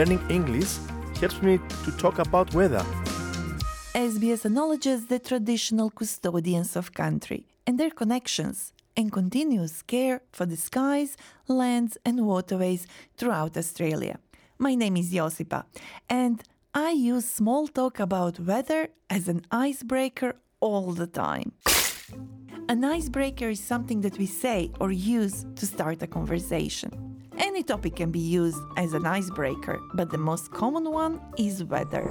learning English helps me to talk about weather. SBS acknowledges the traditional custodians of country and their connections and continuous care for the skies, lands, and waterways throughout Australia. My name is Josipa, and I use small talk about weather as an icebreaker all the time. An icebreaker is something that we say or use to start a conversation. Any topic can be used as an icebreaker, but the most common one is weather.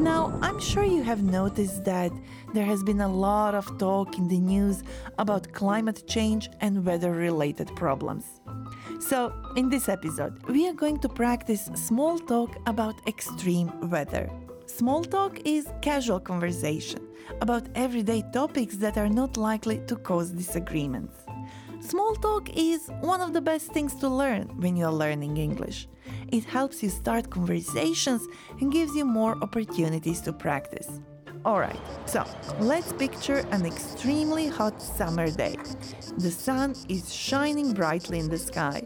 Now, I'm sure you have noticed that there has been a lot of talk in the news about climate change and weather related problems. So, in this episode, we are going to practice small talk about extreme weather. Small talk is casual conversation about everyday topics that are not likely to cause disagreements. Small talk is one of the best things to learn when you are learning English. It helps you start conversations and gives you more opportunities to practice. Alright, so let's picture an extremely hot summer day. The sun is shining brightly in the sky,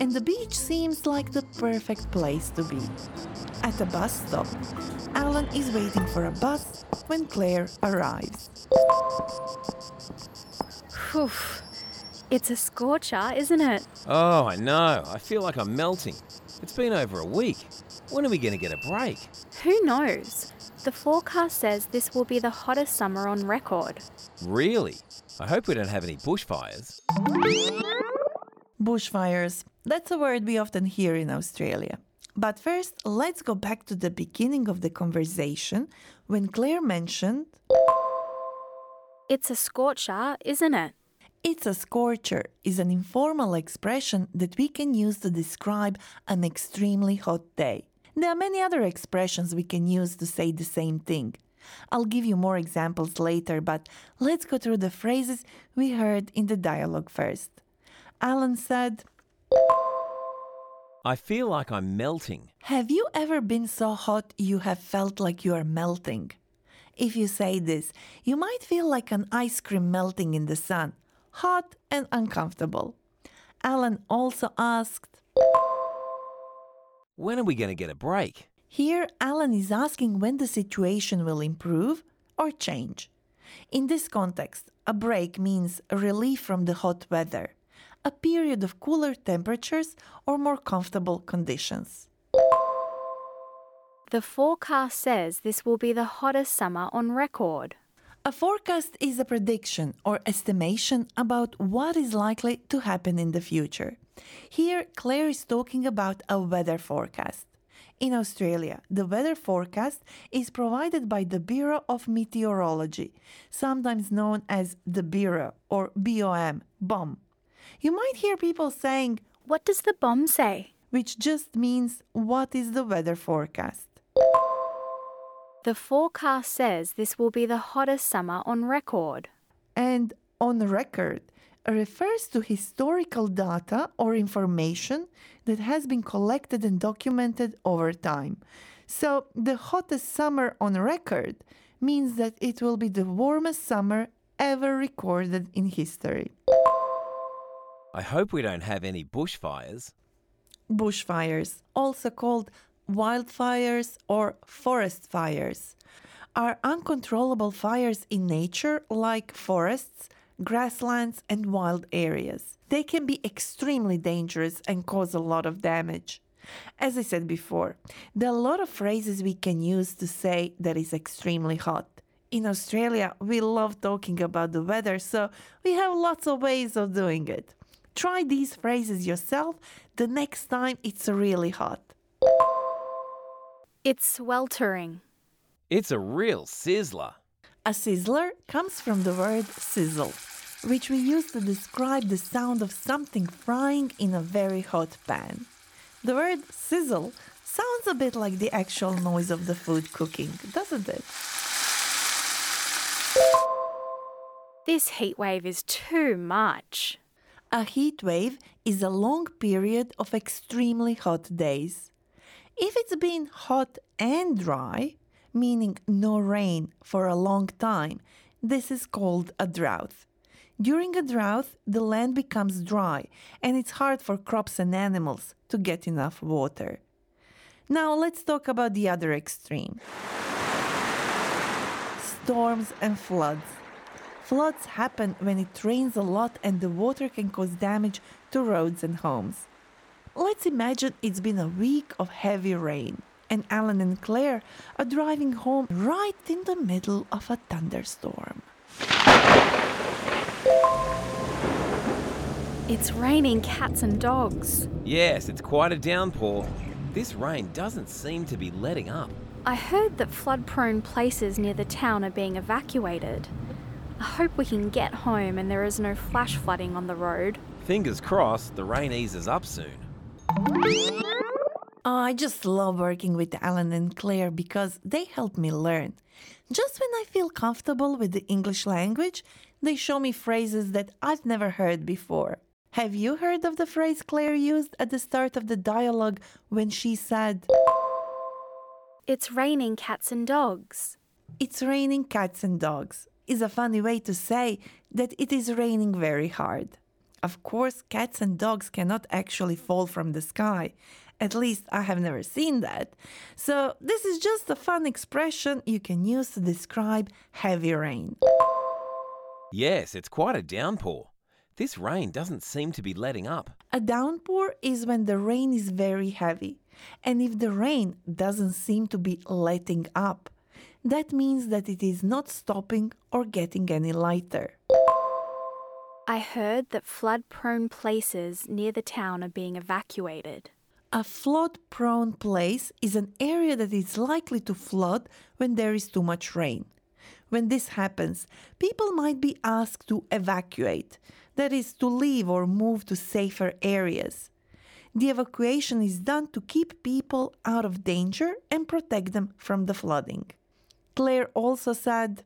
and the beach seems like the perfect place to be. At a bus stop, Alan is waiting for a bus when Claire arrives. Whew. It's a scorcher, isn't it? Oh, I know. I feel like I'm melting. It's been over a week. When are we going to get a break? Who knows? The forecast says this will be the hottest summer on record. Really? I hope we don't have any bushfires. Bushfires. That's a word we often hear in Australia. But first, let's go back to the beginning of the conversation when Claire mentioned It's a scorcher, isn't it? It's a scorcher is an informal expression that we can use to describe an extremely hot day. There are many other expressions we can use to say the same thing. I'll give you more examples later, but let's go through the phrases we heard in the dialogue first. Alan said, I feel like I'm melting. Have you ever been so hot you have felt like you are melting? If you say this, you might feel like an ice cream melting in the sun, hot and uncomfortable. Alan also asked, When are we going to get a break? Here, Alan is asking when the situation will improve or change. In this context, a break means a relief from the hot weather, a period of cooler temperatures or more comfortable conditions. The forecast says this will be the hottest summer on record. A forecast is a prediction or estimation about what is likely to happen in the future. Here, Claire is talking about a weather forecast. In Australia, the weather forecast is provided by the Bureau of Meteorology, sometimes known as the Bureau or BOM, BOM. You might hear people saying, What does the bomb say? which just means what is the weather forecast. The forecast says this will be the hottest summer on record. and on record refers to historical data or information that has been collected and documented over time. So, the hottest summer on record means that it will be the warmest summer ever recorded in history. I hope we don't have any bushfires. Bushfires, also called wildfires or forest fires, are uncontrollable fires in nature like forests, grasslands, and wild areas. They can be extremely dangerous and cause a lot of damage. As I said before, there are a lot of phrases we can use to say that it's extremely hot. In Australia, we love talking about the weather, so we have lots of ways of doing it. Try these phrases yourself the next time it's really hot. It's sweltering. It's a real sizzler. A sizzler comes from the word sizzle, which we use to describe the sound of something frying in a very hot pan. The word sizzle sounds a bit like the actual noise of the food cooking, doesn't it? This heat wave is too much. A heat wave is a long period of extremely hot days. If it's been hot and dry, meaning no rain for a long time, this is called a drought. During a drought, the land becomes dry and it's hard for crops and animals to get enough water. Now let's talk about the other extreme storms and floods. Floods happen when it rains a lot and the water can cause damage to roads and homes. Let's imagine it's been a week of heavy rain, and Alan and Claire are driving home right in the middle of a thunderstorm. It's raining cats and dogs. Yes, it's quite a downpour. This rain doesn't seem to be letting up. I heard that flood prone places near the town are being evacuated. I hope we can get home and there is no flash flooding on the road. Fingers crossed the rain eases up soon. Oh, I just love working with Alan and Claire because they help me learn. Just when I feel comfortable with the English language, they show me phrases that I've never heard before. Have you heard of the phrase Claire used at the start of the dialogue when she said, It's raining cats and dogs. It's raining cats and dogs? Is a funny way to say that it is raining very hard. Of course, cats and dogs cannot actually fall from the sky. At least I have never seen that. So, this is just a fun expression you can use to describe heavy rain. Yes, it's quite a downpour. This rain doesn't seem to be letting up. A downpour is when the rain is very heavy. And if the rain doesn't seem to be letting up, that means that it is not stopping or getting any lighter. I heard that flood prone places near the town are being evacuated. A flood prone place is an area that is likely to flood when there is too much rain. When this happens, people might be asked to evacuate, that is, to leave or move to safer areas. The evacuation is done to keep people out of danger and protect them from the flooding. Claire also said,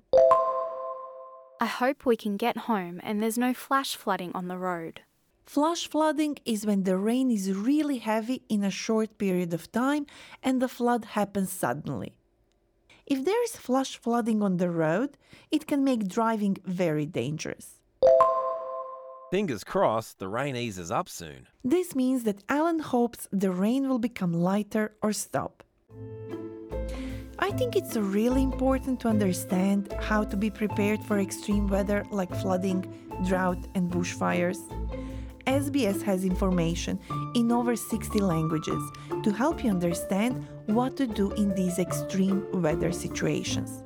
I hope we can get home and there's no flash flooding on the road. Flash flooding is when the rain is really heavy in a short period of time and the flood happens suddenly. If there is flash flooding on the road, it can make driving very dangerous. Fingers crossed the rain eases up soon. This means that Alan hopes the rain will become lighter or stop. I think it's really important to understand how to be prepared for extreme weather like flooding, drought, and bushfires. SBS has information in over 60 languages to help you understand what to do in these extreme weather situations.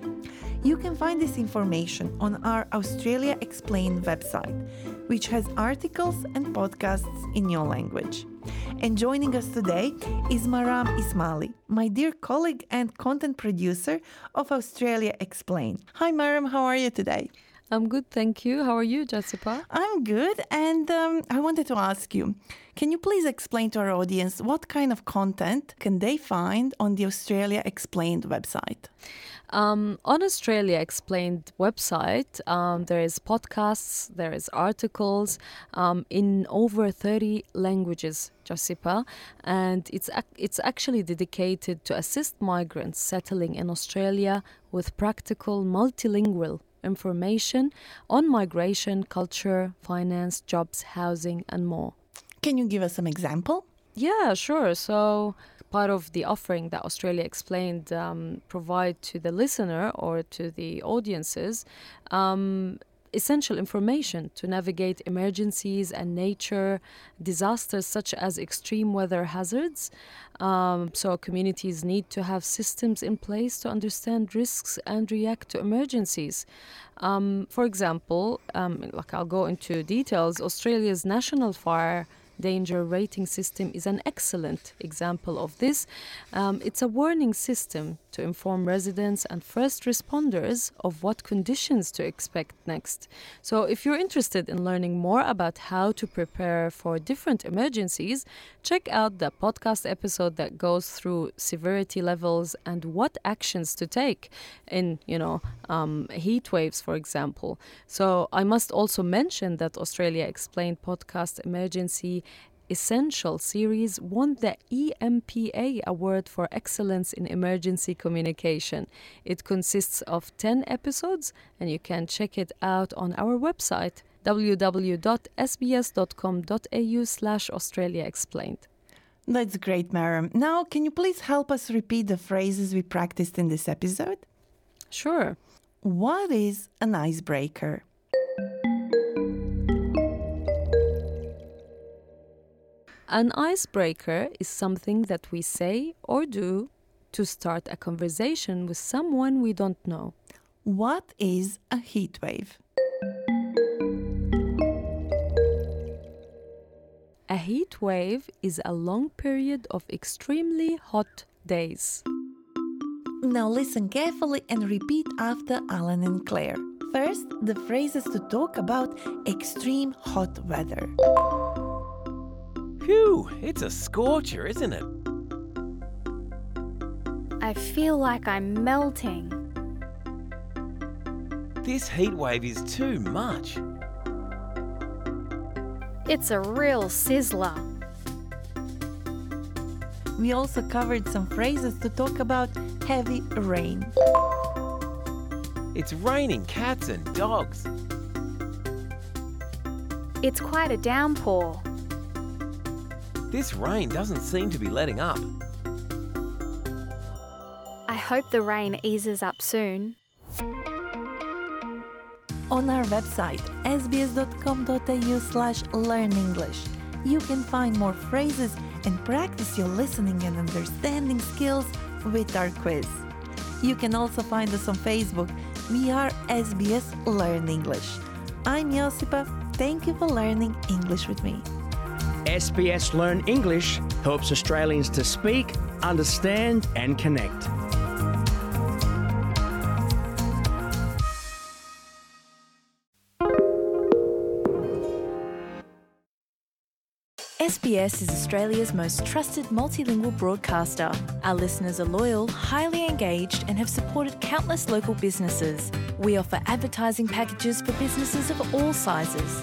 You can find this information on our Australia Explained website, which has articles and podcasts in your language. And joining us today is Maram Ismaili, my dear colleague and content producer of Australia Explained. Hi, Maram, how are you today? I'm good, thank you. How are you, Josipa? I'm good, and um, I wanted to ask you can you please explain to our audience what kind of content can they find on the Australia Explained website? Um, on Australia Explained website, um, there is podcasts, there is articles um, in over 30 languages, Josipa, and it's ac- it's actually dedicated to assist migrants settling in Australia with practical multilingual information on migration, culture, finance, jobs, housing, and more. Can you give us some example? Yeah, sure. So part of the offering that Australia Explained um, provide to the listener or to the audiences. Um, essential information to navigate emergencies and nature disasters such as extreme weather hazards. Um, so, communities need to have systems in place to understand risks and react to emergencies. Um, for example, um, like I'll go into details, Australia's national fire danger rating system is an excellent example of this. Um, it's a warning system to inform residents and first responders of what conditions to expect next. So, if you're interested in learning more about how to prepare for different emergencies, check out the podcast episode that goes through severity levels and what actions to take in, you know, um, heat waves, for example. So, I must also mention that Australia Explained podcast emergency Essential series won the EMPA Award for Excellence in Emergency Communication. It consists of 10 episodes, and you can check it out on our website www.sbs.com.au slash Australia Explained. That's great, Maram. Now, can you please help us repeat the phrases we practiced in this episode? Sure. What is an icebreaker? An icebreaker is something that we say or do to start a conversation with someone we don't know. What is a heat wave? A heat wave is a long period of extremely hot days. Now listen carefully and repeat after Alan and Claire. First, the phrases to talk about extreme hot weather. Phew, it's a scorcher, isn't it? I feel like I'm melting. This heat wave is too much. It's a real sizzler. We also covered some phrases to talk about heavy rain. It's raining cats and dogs. It's quite a downpour. This rain doesn't seem to be letting up. I hope the rain eases up soon. On our website sbs.com.au slash learn English, you can find more phrases and practice your listening and understanding skills with our quiz. You can also find us on Facebook. We are SBS Learn English. I'm Josipa. Thank you for learning English with me. SBS Learn English helps Australians to speak, understand, and connect. SBS is Australia's most trusted multilingual broadcaster. Our listeners are loyal, highly engaged, and have supported countless local businesses. We offer advertising packages for businesses of all sizes.